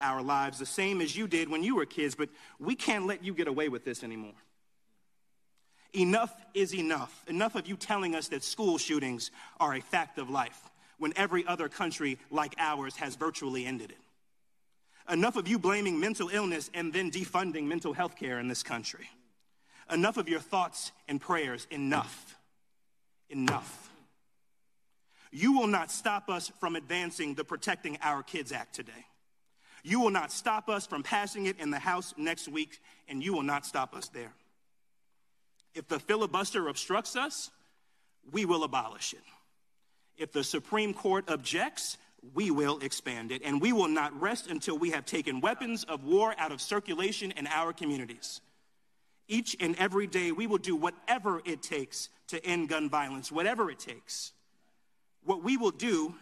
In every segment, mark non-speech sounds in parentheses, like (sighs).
our lives the same as you did when you were kids, but we can't let you get away with this anymore. Enough is enough. Enough of you telling us that school shootings are a fact of life when every other country like ours has virtually ended it. Enough of you blaming mental illness and then defunding mental health care in this country. Enough of your thoughts and prayers. Enough. Enough. You will not stop us from advancing the Protecting Our Kids Act today. You will not stop us from passing it in the House next week, and you will not stop us there. If the filibuster obstructs us, we will abolish it. If the Supreme Court objects, we will expand it. And we will not rest until we have taken weapons of war out of circulation in our communities. Each and every day, we will do whatever it takes to end gun violence, whatever it takes. What we will do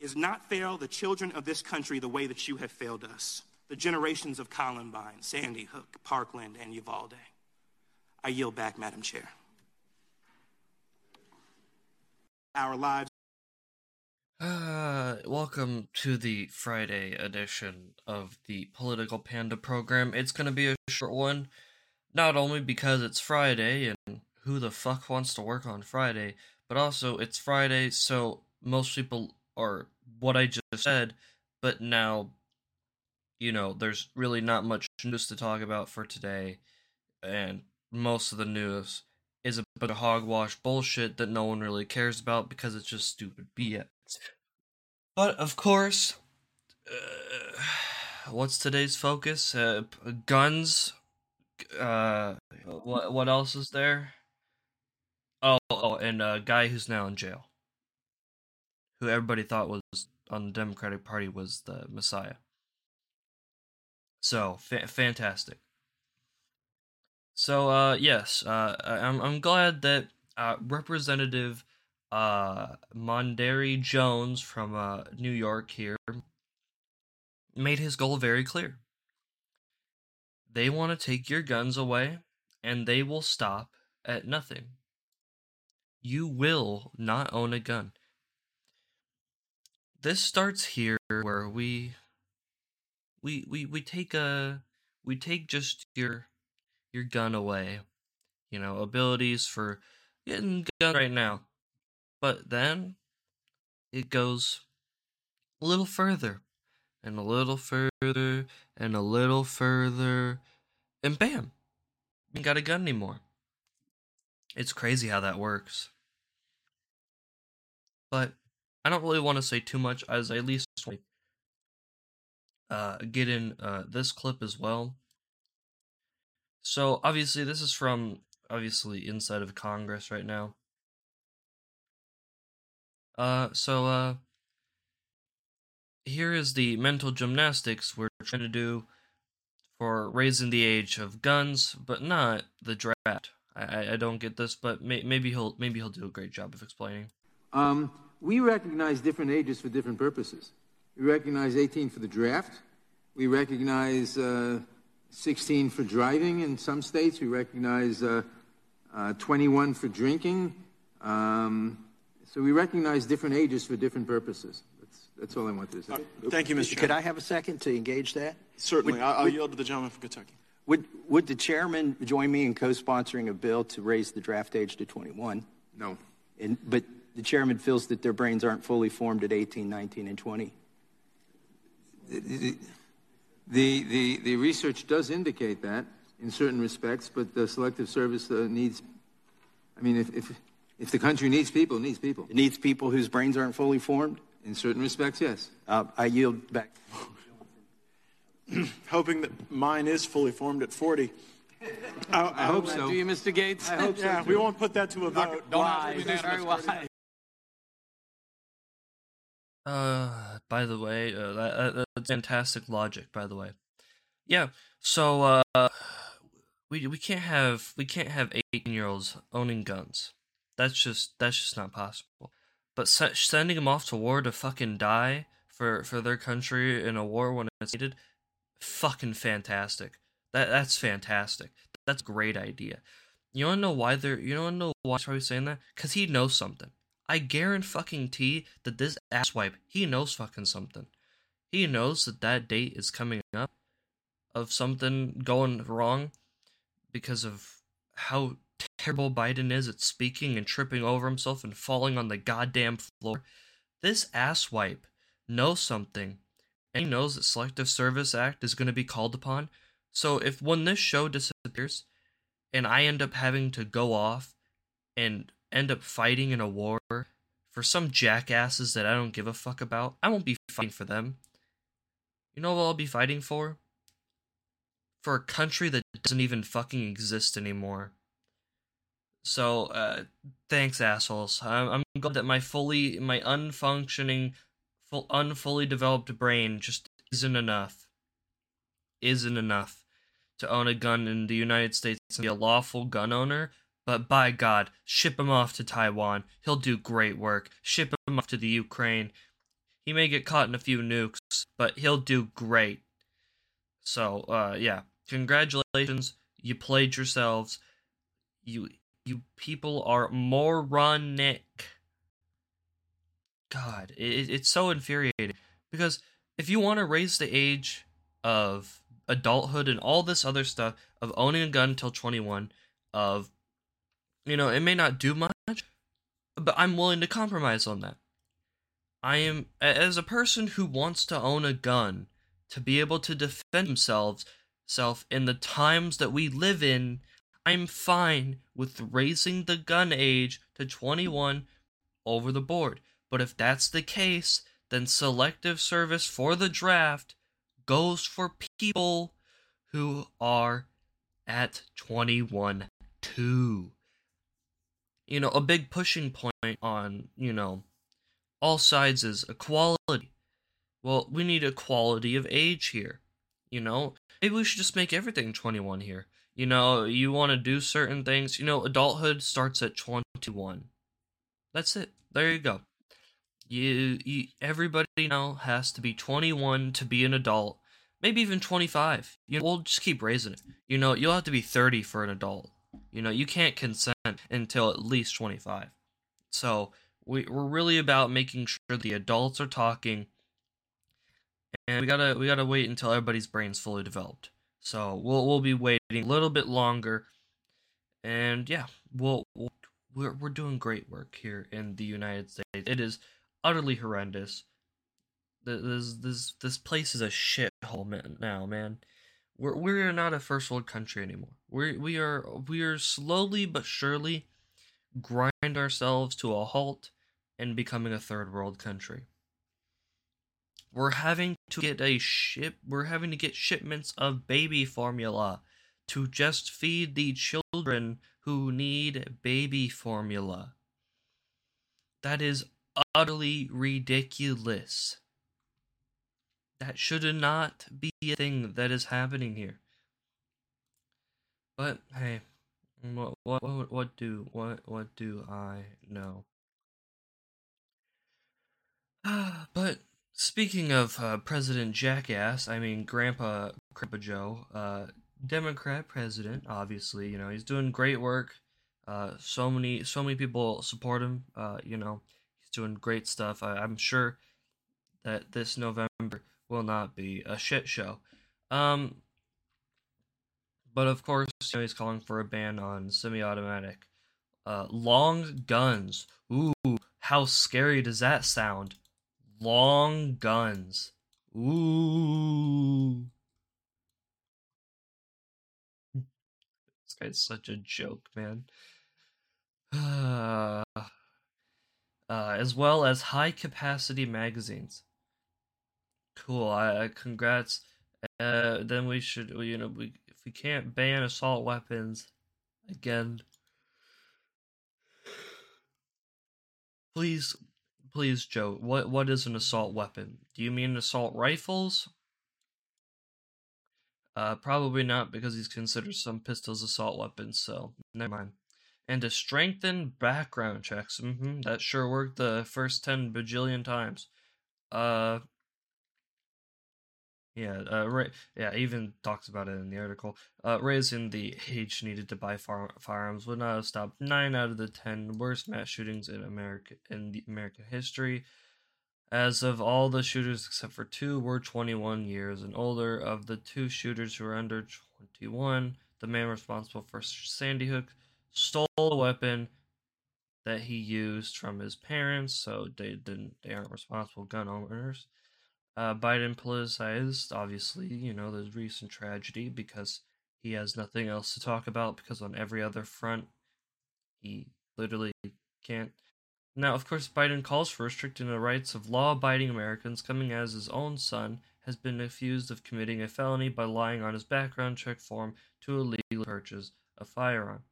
is not fail the children of this country the way that you have failed us, the generations of Columbine, Sandy Hook, Parkland, and Uvalde. I yield back, Madam Chair. Our lives. Uh, welcome to the Friday edition of the Political Panda program. It's going to be a short one, not only because it's Friday and who the fuck wants to work on Friday, but also it's Friday, so most people are what I just said, but now, you know, there's really not much news to talk about for today, and most of the news is a bunch of hogwash bullshit that no one really cares about because it's just stupid BS. But of course, uh, what's today's focus? Uh, guns. Uh, what what else is there? Oh, oh, and a guy who's now in jail, who everybody thought was on the Democratic Party was the Messiah. So fa- fantastic. So uh, yes, uh, I'm I'm glad that uh, Representative uh, Mondaire Jones from uh, New York here made his goal very clear. They want to take your guns away, and they will stop at nothing. You will not own a gun. This starts here where we we we we take a we take just your your gun away. You know, abilities for getting gun right now. But then it goes a little further and a little further and a little further and bam, you got a gun anymore. It's crazy how that works. But I don't really want to say too much as I at least uh, get in uh, this clip as well so obviously, this is from obviously inside of Congress right now. Uh, so uh, here is the mental gymnastics we're trying to do for raising the age of guns, but not the draft. I, I don't get this, but may, maybe he'll maybe he'll do a great job of explaining. Um, we recognize different ages for different purposes. We recognize 18 for the draft. We recognize uh, 16 for driving in some states. We recognize uh, uh, 21 for drinking. Um, so we recognize different ages for different purposes. That's, that's all I wanted to say. Uh, thank you, Mr. Chairman. Could I have a second to engage that? Certainly. Would, I'll, I'll yield to the gentleman from Kentucky. Would, would the chairman join me in co-sponsoring a bill to raise the draft age to 21? No. And, but the chairman feels that their brains aren't fully formed at 18, 19, and 20. The, the, the research does indicate that in certain respects, but the Selective Service uh, needs, I mean, if, if, if the country needs people, it needs people. It needs people whose brains aren't fully formed? In certain respects, yes. Uh, I yield back. (clears throat) Hoping that mine is fully formed at 40. I, I, I hope so. Do you, Mr. Gaetz? I hope yeah, so. We won't put that to a vote. Don't wise. Very wise. Uh, by the way, uh, that, that's fantastic logic. By the way, yeah. So, uh, we we can't have we can't have eighteen year olds owning guns. That's just that's just not possible. But se- sending them off to war to fucking die for for their country in a war when it's needed, fucking fantastic. That that's fantastic. That's great idea. You wanna know why they're you wanna know why he's probably saying that? Cause he knows something. I guarantee fucking that this asswipe, he knows fucking something. he knows that that date is coming up of something going wrong because of how terrible Biden is at speaking and tripping over himself and falling on the goddamn floor. This asswipe knows something, and he knows that Selective Service Act is going to be called upon. So if when this show disappears, and I end up having to go off and end up fighting in a war for some jackasses that I don't give a fuck about, I won't be fighting for them. You know what I'll be fighting for? For a country that doesn't even fucking exist anymore. So, uh, thanks, assholes. I'm, I'm glad that my fully, my unfunctioning, full, unfully developed brain just isn't enough. Isn't enough to own a gun in the United States and be a lawful gun owner. But by God, ship him off to Taiwan. He'll do great work. Ship him off to the Ukraine. He may get caught in a few nukes, but he'll do great. So, uh, yeah, congratulations. You played yourselves. You you people are moronic. God, it, it's so infuriating because if you want to raise the age of adulthood and all this other stuff of owning a gun until 21 of you know it may not do much but i'm willing to compromise on that i am as a person who wants to own a gun to be able to defend themselves self in the times that we live in i'm fine with raising the gun age to 21 over the board but if that's the case then selective service for the draft goes for people who are at 21 too. You know, a big pushing point on, you know, all sides is equality. Well, we need equality of age here. You know, maybe we should just make everything 21 here. You know, you want to do certain things. You know, adulthood starts at 21. That's it. There you go. You, you everybody now has to be 21 to be an adult maybe even 25 you know we'll just keep raising it you know you'll have to be 30 for an adult you know you can't consent until at least 25 so we, we're really about making sure the adults are talking and we gotta we gotta wait until everybody's brain's fully developed. So we'll we'll be waiting a little bit longer and yeah we'll, we'll we're, we're doing great work here in the united states. It is utterly horrendous. This this this place is a shithole now, man. We're we're not a first world country anymore. We we are we are slowly but surely grind ourselves to a halt and becoming a third world country. We're having to get a ship. We're having to get shipments of baby formula to just feed the children who need baby formula. That is utterly ridiculous. That should not be a thing that is happening here. But hey, what what what do what what do I know? (sighs) but speaking of uh, President Jackass, I mean Grandpa Grandpa Joe, uh, Democrat president. Obviously, you know he's doing great work. Uh, so many so many people support him. Uh, you know he's doing great stuff. I, I'm sure that this November will not be a shit show. Um, but of course, you know, he's calling for a ban on semi-automatic uh, long guns. Ooh, how scary does that sound? Long guns. Ooh. this guy's such a joke, man. (sighs) Uh, as well as high capacity magazines. Cool. I, congrats. Uh, then we should, you know, we if we can't ban assault weapons again, please, please, Joe. What what is an assault weapon? Do you mean assault rifles? Uh, probably not because he's considered some pistols assault weapons. So never mind. And to strengthen background checks. Mm-hmm, that sure worked the first ten bajillion times. Uh, yeah, uh, Ray, yeah, even talks about it in the article. Uh, raising the age needed to buy far- firearms would not have stopped nine out of the ten worst mass shootings in America in the American history. As of all the shooters except for two were 21 years and older. Of the two shooters who were under 21, the man responsible for Sandy Hook stole a weapon that he used from his parents, so they didn't they aren't responsible gun owners. Uh, Biden politicized, obviously, you know, the recent tragedy because he has nothing else to talk about because on every other front he literally can't. Now, of course, Biden calls for restricting the rights of law abiding Americans, coming as his own son has been accused of committing a felony by lying on his background check form to illegally purchase a firearm.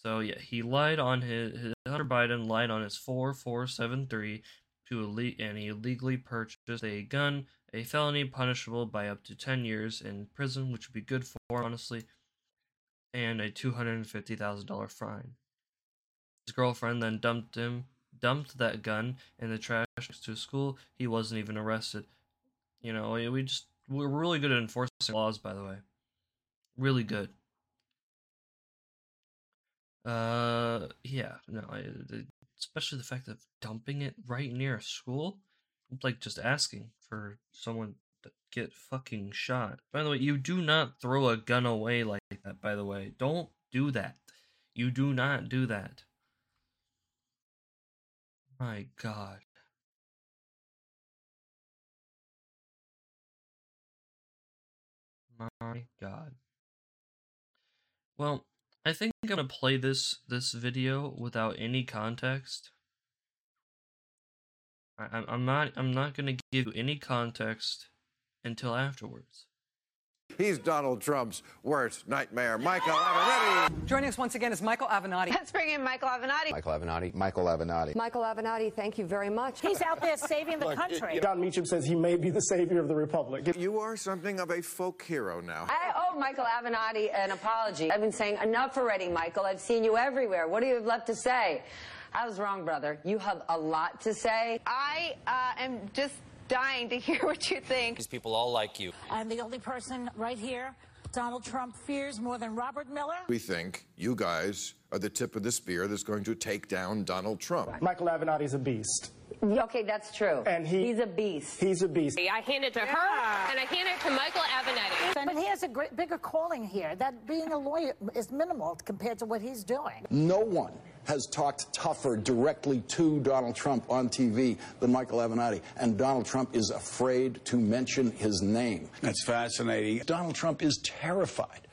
So, yeah, he lied on his, his Hunter Biden lied on his 4473 to ille- and illegally purchased a gun, a felony punishable by up to 10 years in prison, which would be good for, honestly, and a $250,000 fine. His girlfriend then dumped him, dumped that gun in the trash to school. He wasn't even arrested. You know, we just we're really good at enforcing laws, by the way. Really good. Uh, yeah, no, I, especially the fact of dumping it right near a school. Like just asking for someone to get fucking shot. By the way, you do not throw a gun away like that. By the way, don't do that. You do not do that. My God. My God. Well, I think I'm gonna play this this video without any context. I, I'm not I'm not gonna give you any context until afterwards. He's Donald Trump's worst nightmare. Michael Avenatti. Joining us once again is Michael Avenatti. Let's bring in Michael Avenatti. Michael Avenatti. Michael Avenatti. Michael Avenatti, thank you very much. He's out there saving the country. Jon Meacham says he may be the savior of the republic. You are something of a folk hero now. I owe Michael Avenatti an apology. I've been saying enough already, Michael. I've seen you everywhere. What do you have left to say? I was wrong, brother. You have a lot to say. I uh, am just dying to hear (laughs) what you think. These people all like you. I'm the only person right here Donald Trump fears more than Robert Mueller. We think you guys are the tip of the spear that's going to take down Donald Trump. Michael Avenatti's a beast. Okay, that's true. And he, he's a beast. He's a beast. I hand it to yeah. her, and I hand it to Michael Avenatti. But he has a great, bigger calling here. That being a lawyer is minimal compared to what he's doing. No one has talked tougher directly to Donald Trump on TV than Michael Avenatti. And Donald Trump is afraid to mention his name. That's fascinating. Donald Trump is terrified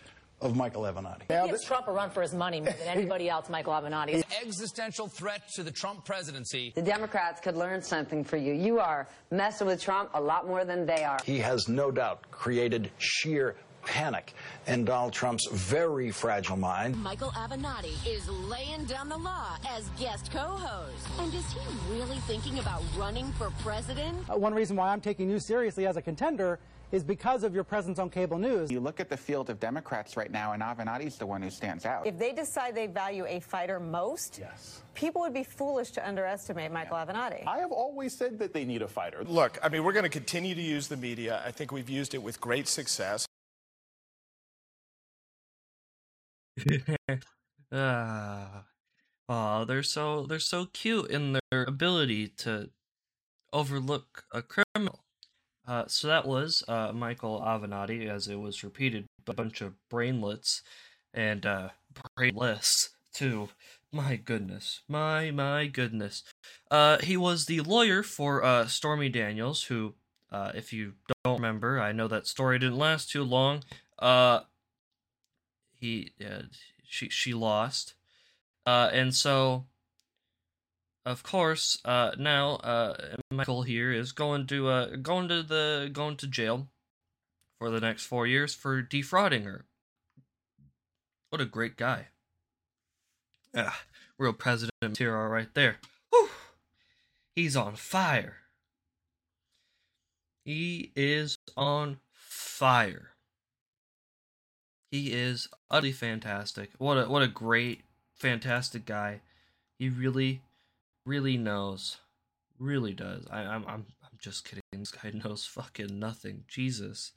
of Michael Avenatti. He gives Trump a run for his money more than anybody else, Michael Avenatti. An existential threat to the Trump presidency. The Democrats could learn something for you. You are messing with Trump a lot more than they are. He has no doubt created sheer panic in Donald Trump's very fragile mind. Michael Avenatti is laying down the law as guest co-host. And is he really thinking about running for president? Uh, one reason why I'm taking you seriously as a contender is because of your presence on cable news. You look at the field of Democrats right now, and Avenatti's the one who stands out. If they decide they value a fighter most, yes. people would be foolish to underestimate Michael yeah. Avenatti. I have always said that they need a fighter. Look, I mean, we're going to continue to use the media. I think we've used it with great success. (laughs) ah, oh, they're so they're so cute in their ability to overlook a criminal. Uh, so that was uh, Michael Avenatti, as it was repeated, a bunch of brainlets and uh, brainless too. My goodness, my my goodness. Uh, he was the lawyer for uh, Stormy Daniels, who, uh, if you don't remember, I know that story didn't last too long. Uh, he, uh, she, she lost, uh, and so of course, uh, now uh, Michael here is going to uh, going to the going to jail for the next four years for defrauding her. What a great guy! Ah, real president material right there. Whew. He's on fire. He is on fire. He is utterly fantastic. What a what a great, fantastic guy. He really really knows, really does. I, I'm I'm I'm just kidding. (laughs) This guy knows fucking nothing. Jesus.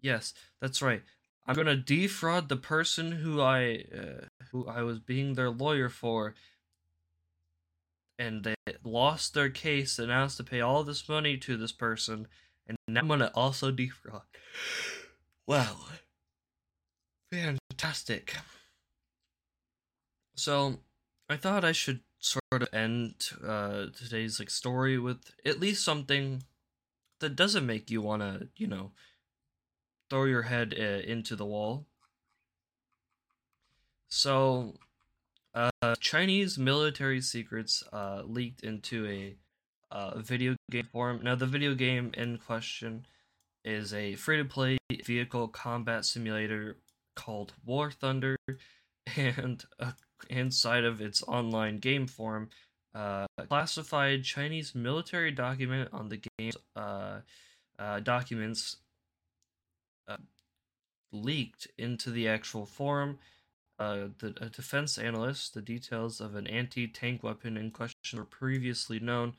Yes, that's right. I'm gonna defraud the person who I uh, who I was being their lawyer for. and they lost their case and asked to pay all this money to this person, and now I'm gonna also defraud. Wow, fantastic. So, I thought I should sort of end uh, today's like story with at least something that doesn't make you want to, you know, throw your head uh, into the wall. So, uh, Chinese military secrets uh, leaked into a uh, video game forum. Now, the video game in question is a free to play vehicle combat simulator called War Thunder, and uh, inside of its online game forum, uh, classified Chinese military document on the game's uh, uh, documents uh, leaked into the actual forum. Uh, the a defense analyst, the details of an anti-tank weapon in question were previously known.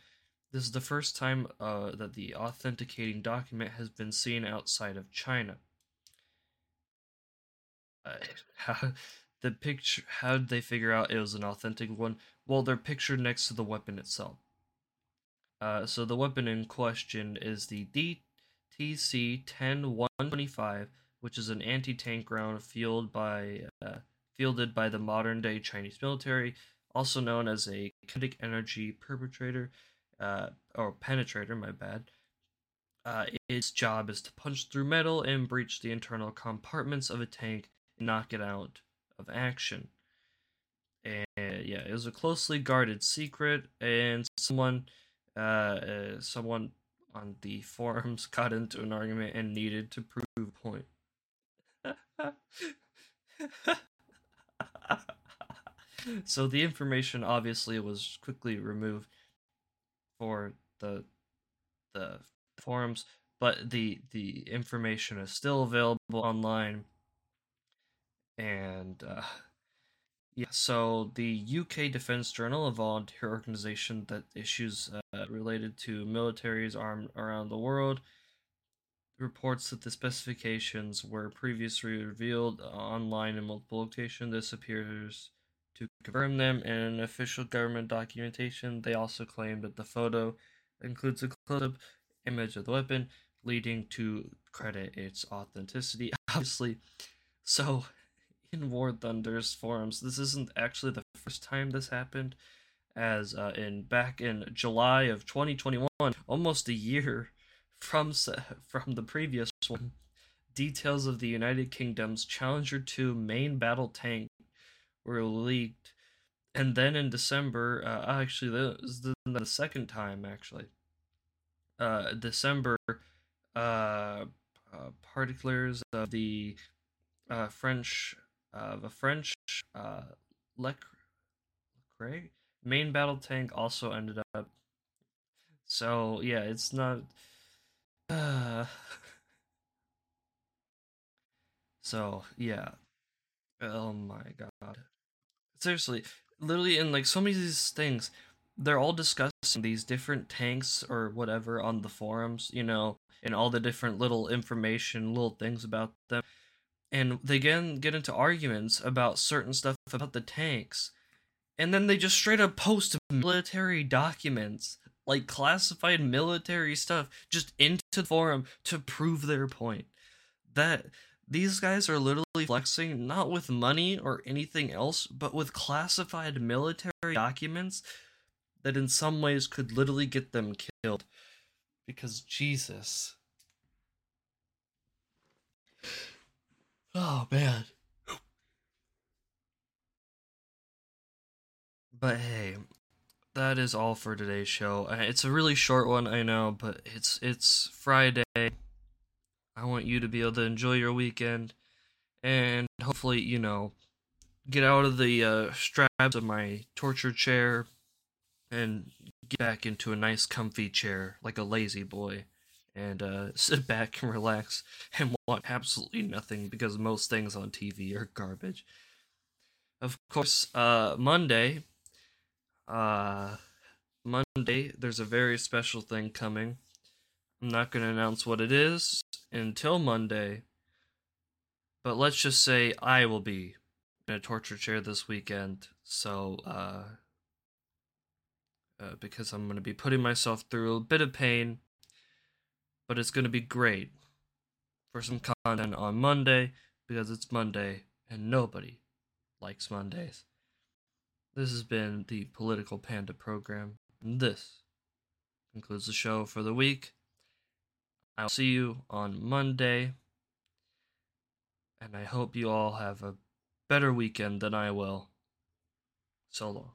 This is the first time that the authenticating document has been seen outside of China. How, the picture, how did they figure out it was an authentic one? Well, they're pictured next to the weapon itself. Uh, so the weapon in question is the DTC 10125, which is an anti-tank round fielded by uh, fielded by the modern day Chinese military, also known as a kinetic energy perpetrator, uh, or penetrator, my bad. Uh, its job is to punch through metal and breach the internal compartments of a tank knock it out of action. And yeah, it was a closely guarded secret, and someone, uh, uh someone on the (laughs) forums got into an argument and needed to prove a point. (laughs) so the information obviously was quickly removed for the the forums, but the the information is still available online. And uh, yeah, so the UK Defence Journal, a volunteer organization that issues uh, related to militaries armed around the world, reports that the specifications were previously revealed online in multiple locations. This appears to confirm them in official government documentation. They also claim that the photo includes a close-up image of the weapon, leading to credit its authenticity. (laughs) Obviously, so in War Thunder's forums, this isn't actually the first time this happened, as uh, in back in July of 2021, almost a year from from the previous one, details of the United Kingdom's Challenger 2 main battle tank were leaked, and then in December, uh, actually, this is the, the second time actually. Uh, December, uh, uh particulars of the uh, French, uh, the French uh, Leclerc main battle tank also ended up. So yeah, it's not. Uh, (sighs) so yeah. Oh my god. Seriously, literally in like so many of these things, they're all discussing these different tanks or whatever on the forums, you know, and all the different little information, little things about them. And they again get into arguments about certain stuff about the tanks. And then they just straight up post military documents, like classified military stuff, just into the forum to prove their point. That these guys are literally flexing not with money or anything else, but with classified military documents that in some ways could literally get them killed. Because Jesus. Oh man. But hey, that is all for today's show. It's a really short one, I know, but it's it's Friday. I want you to be able to enjoy your weekend and hopefully, you know, get out of the uh, straps of my torture chair and get back into a nice comfy chair like a La-Z-Boy and uh, (laughs) sit back and relax and watch absolutely nothing because most things on TV are garbage. Of course, uh, Monday, uh, Monday, there's a very special thing coming. I'm not going to announce what it is until Monday. But let's just say I will be in a torture chair this weekend. So, uh, uh, because I'm going to be putting myself through a bit of pain, but it's going to be great for some content on Monday because it's Monday and nobody likes Mondays. This has been the Political Panda program, and this concludes the show for the week. I'll see you on Monday, and I hope you all have a better weekend than I will. So long.